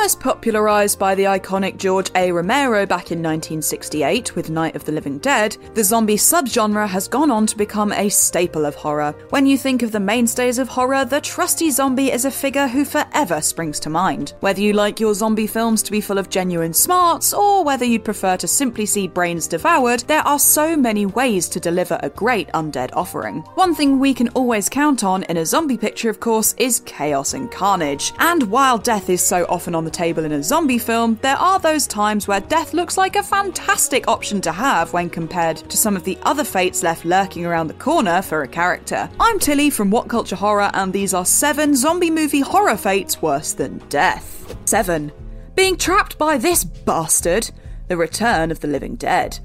First popularised by the iconic George A. Romero back in 1968 with Night of the Living Dead, the zombie subgenre has gone on to become a staple of horror. When you think of the mainstays of horror, the trusty zombie is a figure who forever springs to mind. Whether you like your zombie films to be full of genuine smarts, or whether you'd prefer to simply see brains devoured, there are so many ways to deliver a great undead offering. One thing we can always count on in a zombie picture, of course, is chaos and carnage. And while death is so often on the table in a zombie film, there are those times where death looks like a fantastic option to have when compared to some of the other fates left lurking around the corner for a character. I'm Tilly from What Culture Horror, and these are seven zombie movie horror fates worse than death. 7. Being trapped by this bastard, The Return of the Living Dead.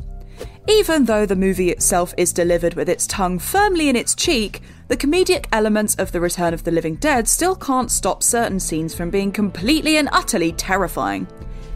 Even though the movie itself is delivered with its tongue firmly in its cheek, the comedic elements of The Return of the Living Dead still can't stop certain scenes from being completely and utterly terrifying.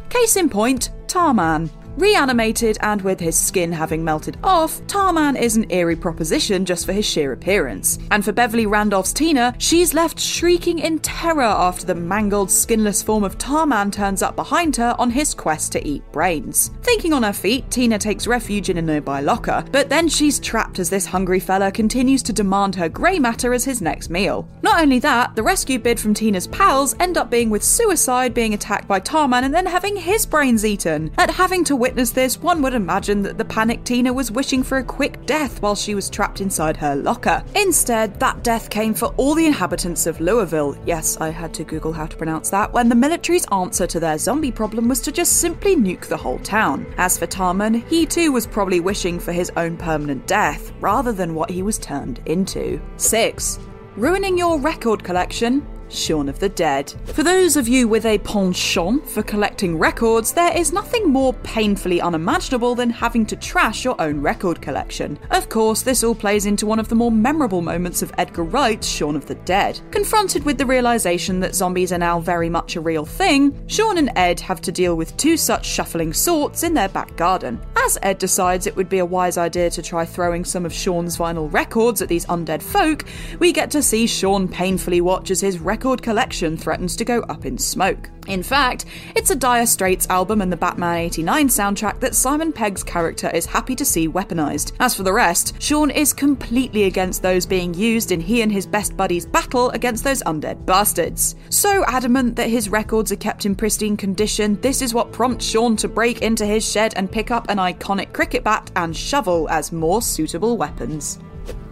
Case in point, Tarman. Reanimated and with his skin having melted off, Tarman is an eerie proposition just for his sheer appearance. And for Beverly Randolph's Tina, she's left shrieking in terror after the mangled, skinless form of Tarman turns up behind her on his quest to eat brains. Thinking on her feet, Tina takes refuge in a nearby locker, but then she's trapped as this hungry fella continues to demand her grey matter as his next meal. Not only that, the rescue bid from Tina's pals end up being with suicide, being attacked by Tarman, and then having his brains eaten. At having to witness this, one would imagine that the panicked Tina was wishing for a quick death while she was trapped inside her locker. Instead, that death came for all the inhabitants of Louisville. Yes, I had to Google how to pronounce that, when the military's answer to their zombie problem was to just simply nuke the whole town. As for Tarman, he too was probably wishing for his own permanent death, rather than what he was turned into. 6. Ruining your record collection? Shaun of the Dead. For those of you with a penchant for collecting records, there is nothing more painfully unimaginable than having to trash your own record collection. Of course, this all plays into one of the more memorable moments of Edgar Wright's Shaun of the Dead. Confronted with the realization that zombies are now very much a real thing, Shaun and Ed have to deal with two such shuffling sorts in their back garden. As Ed decides it would be a wise idea to try throwing some of Shaun's vinyl records at these undead folk, we get to see Shaun painfully watch as his record collection threatens to go up in smoke. In fact, it's a Dire Straits album and the Batman 89 soundtrack that Simon Pegg's character is happy to see weaponized. As for the rest, Shaun is completely against those being used in he and his best buddy's battle against those undead bastards. So adamant that his records are kept in pristine condition, this is what prompts Shaun to break into his shed and pick up an iconic cricket bat and shovel as more suitable weapons.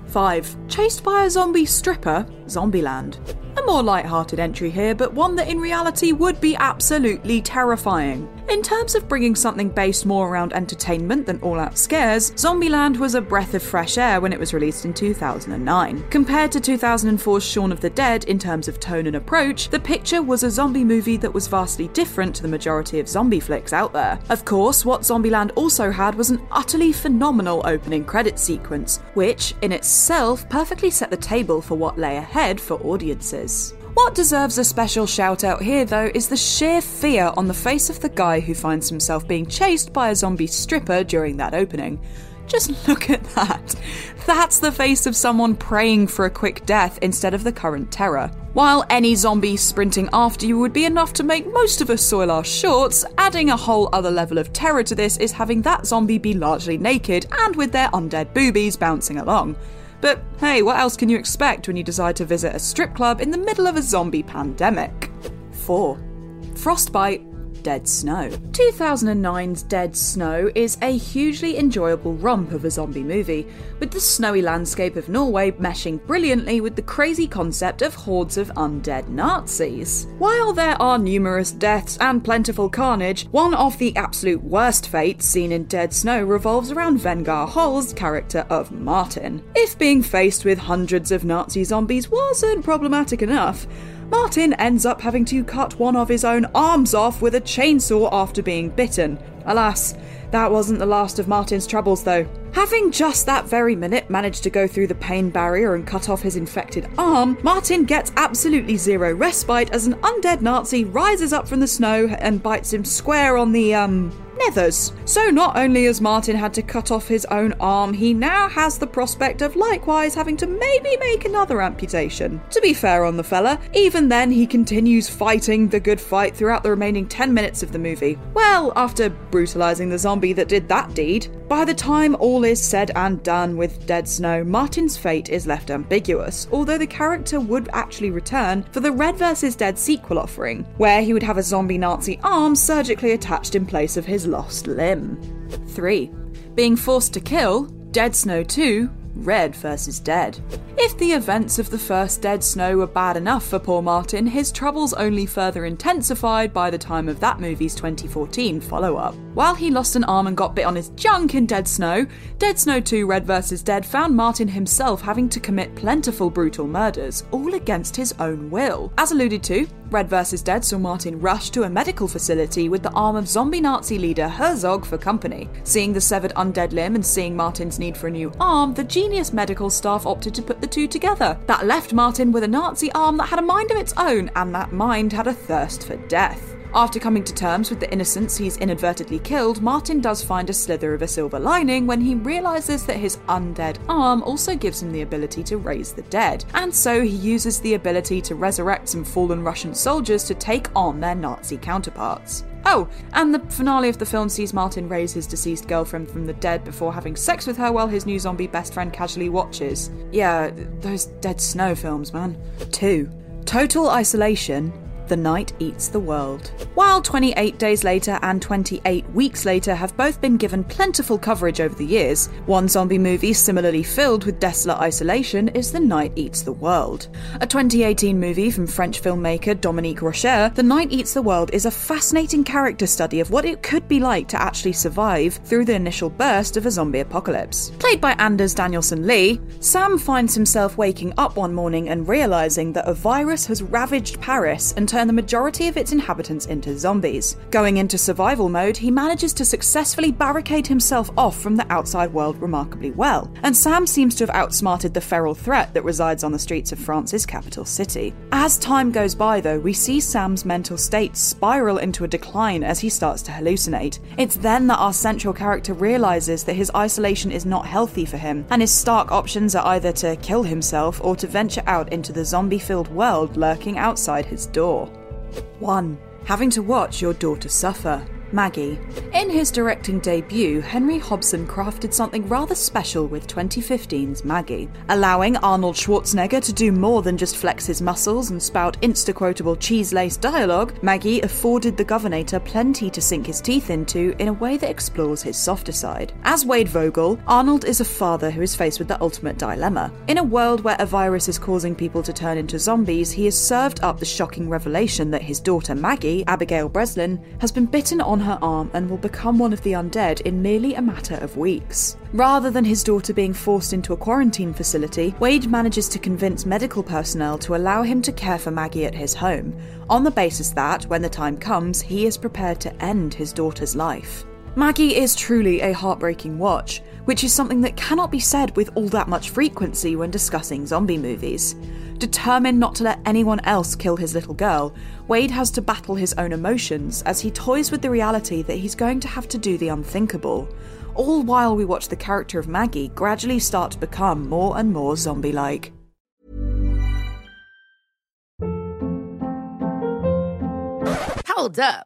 5. Chased by a zombie stripper, Zombieland. A more light-hearted entry here, but one that in reality would be absolutely terrifying. In terms of bringing something based more around entertainment than all-out scares, Zombieland was a breath of fresh air when it was released in 2009. Compared to 2004's Shaun of the Dead in terms of tone and approach, the picture was a zombie movie that was vastly different to the majority of zombie flicks out there. Of course, what Zombieland also had was an utterly phenomenal opening credit sequence, which in itself perfectly set the table for what lay ahead for audiences. What deserves a special shout out here, though, is the sheer fear on the face of the guy who finds himself being chased by a zombie stripper during that opening. Just look at that. That's the face of someone praying for a quick death instead of the current terror. While any zombie sprinting after you would be enough to make most of us soil our shorts, adding a whole other level of terror to this is having that zombie be largely naked and with their undead boobies bouncing along. But hey, what else can you expect when you decide to visit a strip club in the middle of a zombie pandemic? 4. Frostbite Dead Snow. 2009's Dead Snow is a hugely enjoyable romp of a zombie movie, with the snowy landscape of Norway meshing brilliantly with the crazy concept of hordes of undead Nazis. While there are numerous deaths and plentiful carnage, one of the absolute worst fates seen in Dead Snow revolves around Vegar Hoel's character of Martin. If being faced with hundreds of Nazi zombies wasn't problematic enough, Martin ends up having to cut one of his own arms off with a chainsaw after being bitten. Alas, that wasn't the last of Martin's troubles, though. Having just that very minute managed to go through the pain barrier and cut off his infected arm, Martin gets absolutely zero respite as an undead Nazi rises up from the snow and bites him square on the, um, nethers. So not only has Martin had to cut off his own arm, he now has the prospect of likewise having to maybe make another amputation. To be fair on the fella, even then he continues fighting the good fight throughout the remaining 10 minutes of the movie. Well, after brutalizing the zombie that did that deed, by the time all is said and done with Dead Snow, Martin's fate is left ambiguous, although the character would actually return for the Red vs. Dead sequel offering, where he would have a zombie Nazi arm surgically attached in place of his lost limb. 3. Being forced to kill, Dead Snow 2 Red vs. Dead. If the events of the first Dead Snow were bad enough for poor Martin, his troubles only further intensified by the time of that movie's 2014 follow up. While he lost an arm and got bit on his junk in Dead Snow, Dead Snow 2 Red vs. Dead found Martin himself having to commit plentiful brutal murders, all against his own will. As alluded to, Red vs. Dead saw Martin rush to a medical facility with the arm of zombie Nazi leader Herzog for company. Seeing the severed undead limb and seeing Martin's need for a new arm, the genius medical staff opted to put the two together. That left Martin with a Nazi arm that had a mind of its own, and that mind had a thirst for death. After coming to terms with the innocents he's inadvertently killed, Martin does find a slither of a silver lining when he realizes that his undead arm also gives him the ability to raise the dead, and so he uses the ability to resurrect some fallen Russian soldiers to take on their Nazi counterparts. Oh, and the finale of the film sees Martin raise his deceased girlfriend from the dead before having sex with her while his new zombie best friend casually watches. Yeah, those Dead Snow films, man. 2. Total Isolation the Night Eats the World. While 28 Days Later and 28 Weeks Later have both been given plentiful coverage over the years, one zombie movie similarly filled with desolate isolation is The Night Eats the World. A 2018 movie from French filmmaker Dominique Rocher, The Night Eats the World is a fascinating character study of what it could be like to actually survive through the initial burst of a zombie apocalypse. Played by Anders Danielsen Lie, Sam finds himself waking up one morning and realizing that a virus has ravaged Paris and turn the majority of its inhabitants into zombies. Going into survival mode, he manages to successfully barricade himself off from the outside world remarkably well, and Sam seems to have outsmarted the feral threat that resides on the streets of France's capital city. As time goes by, though, we see Sam's mental state spiral into a decline as he starts to hallucinate. It's then that our central character realizes that his isolation is not healthy for him, and his stark options are either to kill himself or to venture out into the zombie filled world lurking outside his door. 1. Having to watch your daughter suffer. Maggie. In his directing debut, Henry Hobson crafted something rather special with 2015's Maggie, allowing Arnold Schwarzenegger to do more than just flex his muscles and spout insta-quotable cheese-laced dialogue. Maggie afforded the Governator plenty to sink his teeth into in a way that explores his softer side. As Wade Vogel, Arnold is a father who is faced with the ultimate dilemma. In a world where a virus is causing people to turn into zombies, he has served up the shocking revelation that his daughter Maggie, Abigail Breslin, has been bitten on her arm and will become one of the undead in merely a matter of weeks. Rather than his daughter being forced into a quarantine facility, Wade manages to convince medical personnel to allow him to care for Maggie at his home, on the basis that, when the time comes, he is prepared to end his daughter's life. Maggie is truly a heartbreaking watch, which is something that cannot be said with all that much frequency when discussing zombie movies. Determined not to let anyone else kill his little girl, Wade has to battle his own emotions as he toys with the reality that he's going to have to do the unthinkable. All while we watch the character of Maggie gradually start to become more and more zombie like. Hold up.